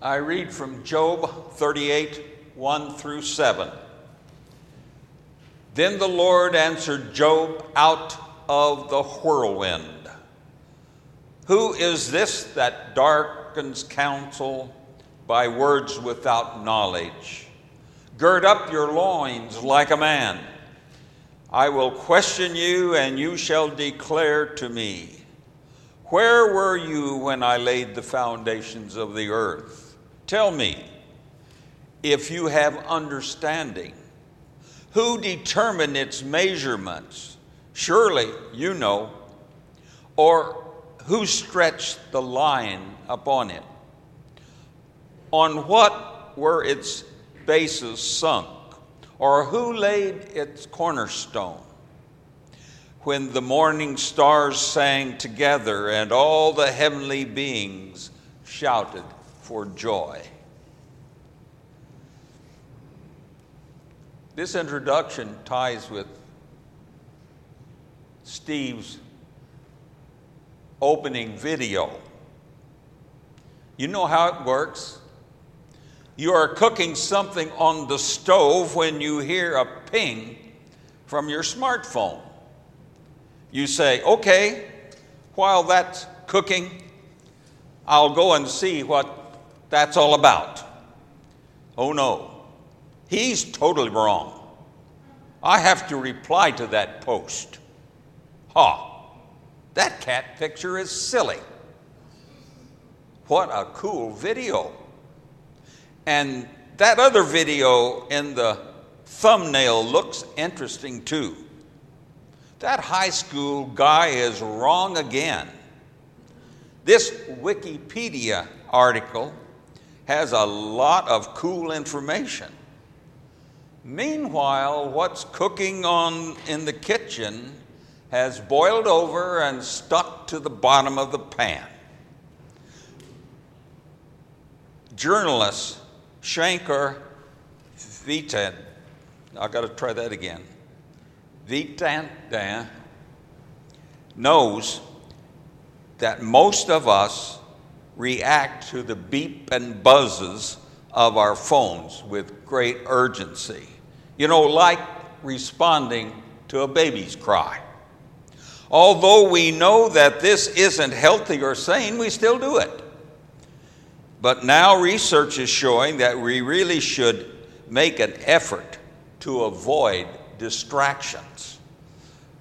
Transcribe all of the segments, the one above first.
I read from Job 38 1 through 7. Then the Lord answered Job out of the whirlwind Who is this that darkens counsel by words without knowledge? Gird up your loins like a man. I will question you, and you shall declare to me. Where were you when I laid the foundations of the earth? Tell me, if you have understanding. Who determined its measurements? Surely you know. Or who stretched the line upon it? On what were its bases sunk? Or who laid its cornerstone? When the morning stars sang together and all the heavenly beings shouted for joy. This introduction ties with Steve's opening video. You know how it works. You are cooking something on the stove when you hear a ping from your smartphone. You say, okay, while that's cooking, I'll go and see what that's all about. Oh no, He's totally wrong. I have to reply to that post. Ha! That cat picture is silly. What a cool video. And that other video in the thumbnail looks interesting too. That high school guy is wrong again. This Wikipedia article has a lot of cool information. Meanwhile, what's cooking on in the kitchen has boiled over and stuck to the bottom of the pan. Journalist Shankar Vitan, I got to try that again. Vitan knows that most of us react to the beep and buzzes of our phones with great urgency. You know, like responding to a baby's cry. Although we know that this isn't healthy or sane, we still do it. But now research is showing that we really should make an effort to avoid distractions.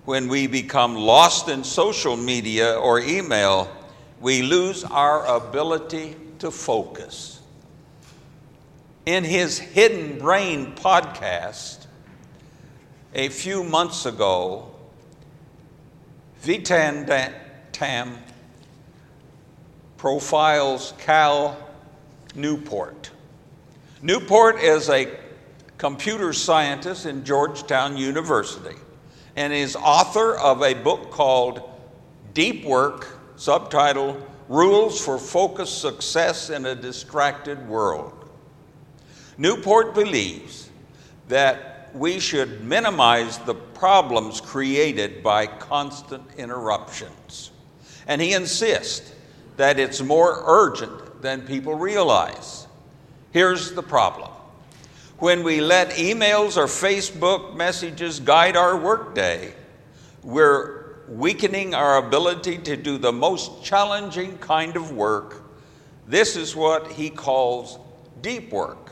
When we become lost in social media or email, we lose our ability to focus in his Hidden Brain podcast a few months ago, Vitan Tam profiles Cal Newport. Newport is a computer scientist in Georgetown University and is author of a book called Deep Work, subtitled Rules for Focused Success in a Distracted World. Newport believes that we should minimize the problems created by constant interruptions. And he insists that it's more urgent than people realize. Here's the problem when we let emails or Facebook messages guide our workday, we're weakening our ability to do the most challenging kind of work. This is what he calls deep work.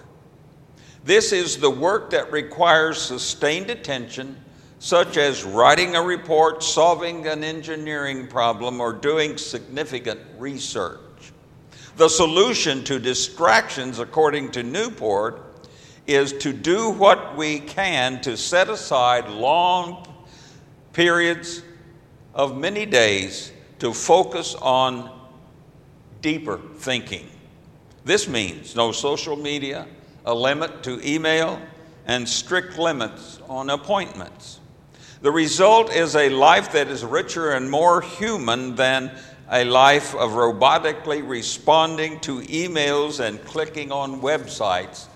This is the work that requires sustained attention, such as writing a report, solving an engineering problem, or doing significant research. The solution to distractions, according to Newport, is to do what we can to set aside long periods of many days to focus on deeper thinking. This means no social media, a limit to email, and strict limits on appointments. The result is a life that is richer and more human than a life of robotically responding to emails and clicking on websites,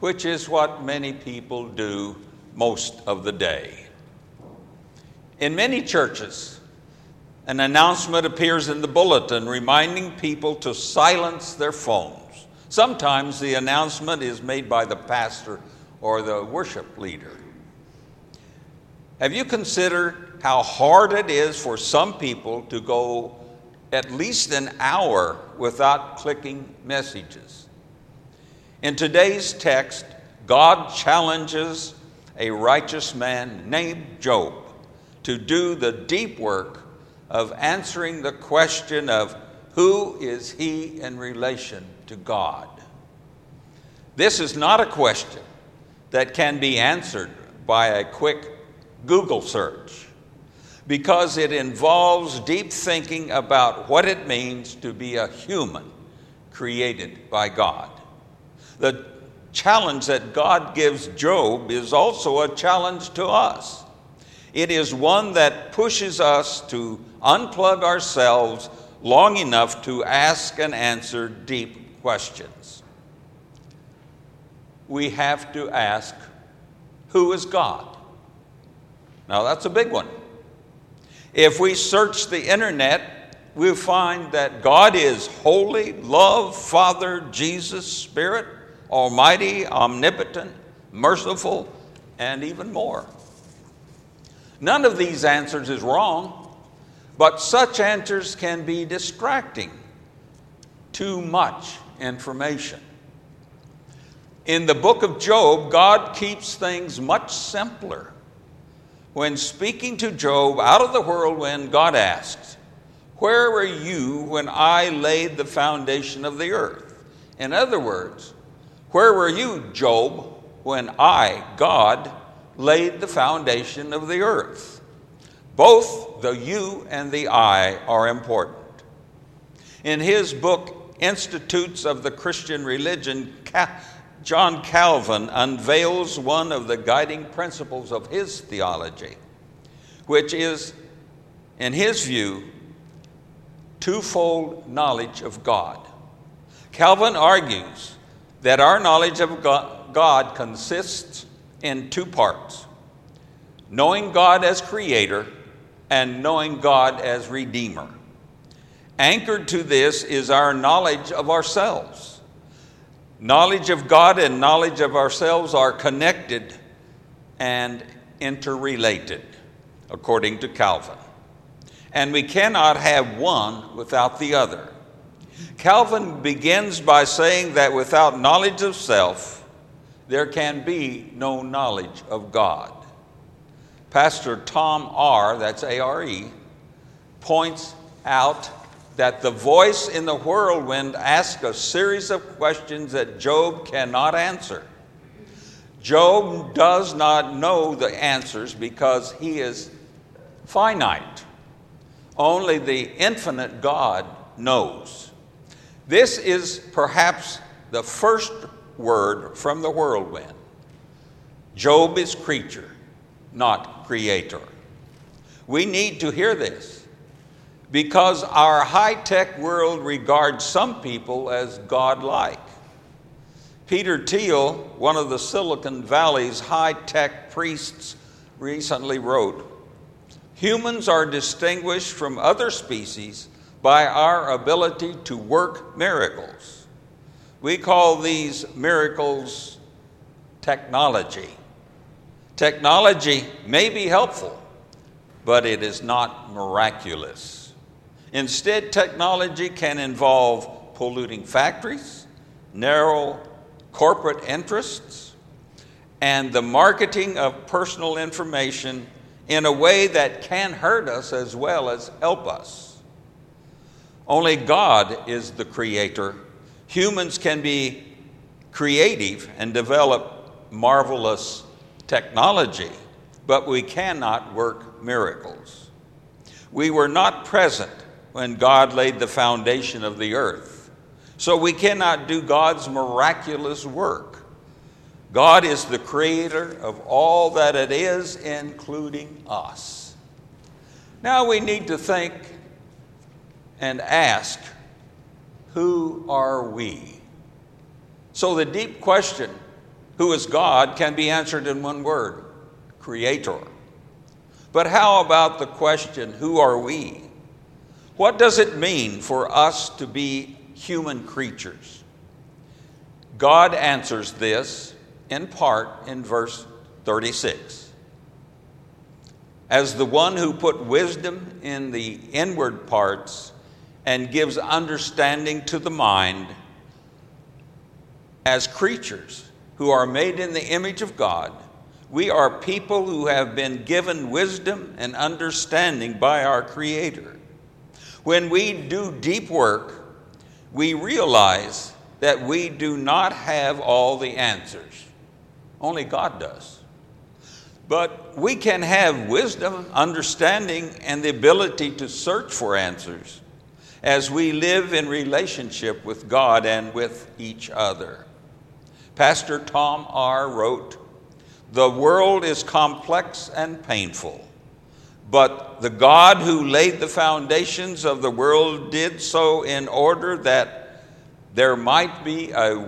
which is what many people do most of the day. In many churches, an announcement appears in the bulletin reminding people to silence their phones Sometimes the announcement is made by the pastor or the worship leader. Have you considered how hard it is for some people to go at least an hour without clicking messages? In today's text, God challenges a righteous man named Job to do the deep work of answering the question of who is he in relation to God? This is not a question that can be answered by a quick Google search because it involves deep thinking about what it means to be a human created by God. The challenge that God gives Job is also a challenge to us. It is one that pushes us to unplug ourselves long enough to ask and answer deep questions. We have to ask, Who is God? Now, that's a big one. If we search the internet, we find that God is holy, love, Father, Jesus, Spirit, Almighty, omnipotent, merciful, and even more. None of these answers is wrong. But such answers can be distracting. Too much information. In the book of Job, God keeps things much simpler. When speaking to Job out of the whirlwind, God asks, Where were you when I laid the foundation of the earth? In other words, where were you, Job, when I, God, laid the foundation of the earth? Both the you and the I are important. In his book, Institutes of the Christian Religion, John Calvin unveils one of the guiding principles of his theology, which is, in his view, twofold knowledge of God. Calvin argues that our knowledge of God consists in two parts knowing God as creator and knowing God as Redeemer. Anchored to this is our knowledge of ourselves. Knowledge of God and knowledge of ourselves are connected and interrelated, according to Calvin. And we cannot have one without the other. Calvin begins by saying that without knowledge of self, there can be no knowledge of God. Pastor Tom Are, that's A R E, points out that the voice in the whirlwind asks a series of questions that Job cannot answer. Job does not know the answers because he is finite. Only the infinite God knows. This is perhaps the first word from the whirlwind. Job is creature not creator. We need to hear this because our high tech world regards some people as godlike. Peter Thiel, one of the Silicon Valley's high tech priests, recently wrote Humans are distinguished from other species by our ability to work miracles. We call these miracles technology. Technology may be helpful, but it is not miraculous. Instead, technology can involve polluting factories, narrow corporate interests, and the marketing of personal information in a way that can hurt us as well as help us. Only God is the creator. Humans can be creative and develop marvelous technology, but we cannot work miracles. We were not present when God laid the foundation of the earth, so we cannot do God's miraculous work. God is the creator of all that it is, including us. Now we need to think and ask who are we? So the deep question who is God, can be answered in one word Creator. But how about the question, who are we? What does it mean for us to be human creatures? God answers this in part in verse 36. As the one who put wisdom in the inward parts and gives understanding to the mind, as creatures who are made in the image of God, we are people who have been given wisdom and understanding by our Creator. When we do deep work, we realize that we do not have all the answers. Only God does. But we can have wisdom, understanding, and the ability to search for answers as we live in relationship with God and with each other. Pastor Tom Are wrote, The world is complex and painful, but the God who laid the foundations of the world did so in order that there might be a